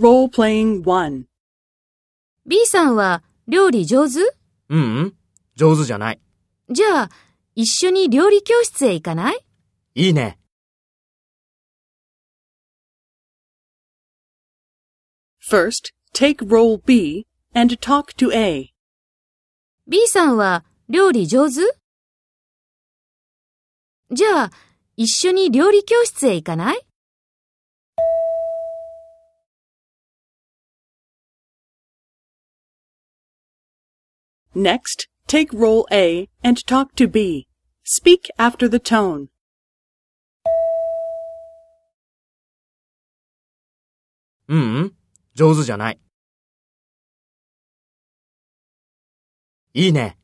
Role-playing 1. B さんは料理上手？ううん、上手じゃない。じゃあ、一緒に料理教室へ行かない？いいね。First, take role B and talk to A. ?B さんは料理上手？じゃあ、一緒に料理教室へ行かない？Next, take role A and talk to B. Speak after the tone. ううん、上手じゃない。いいね。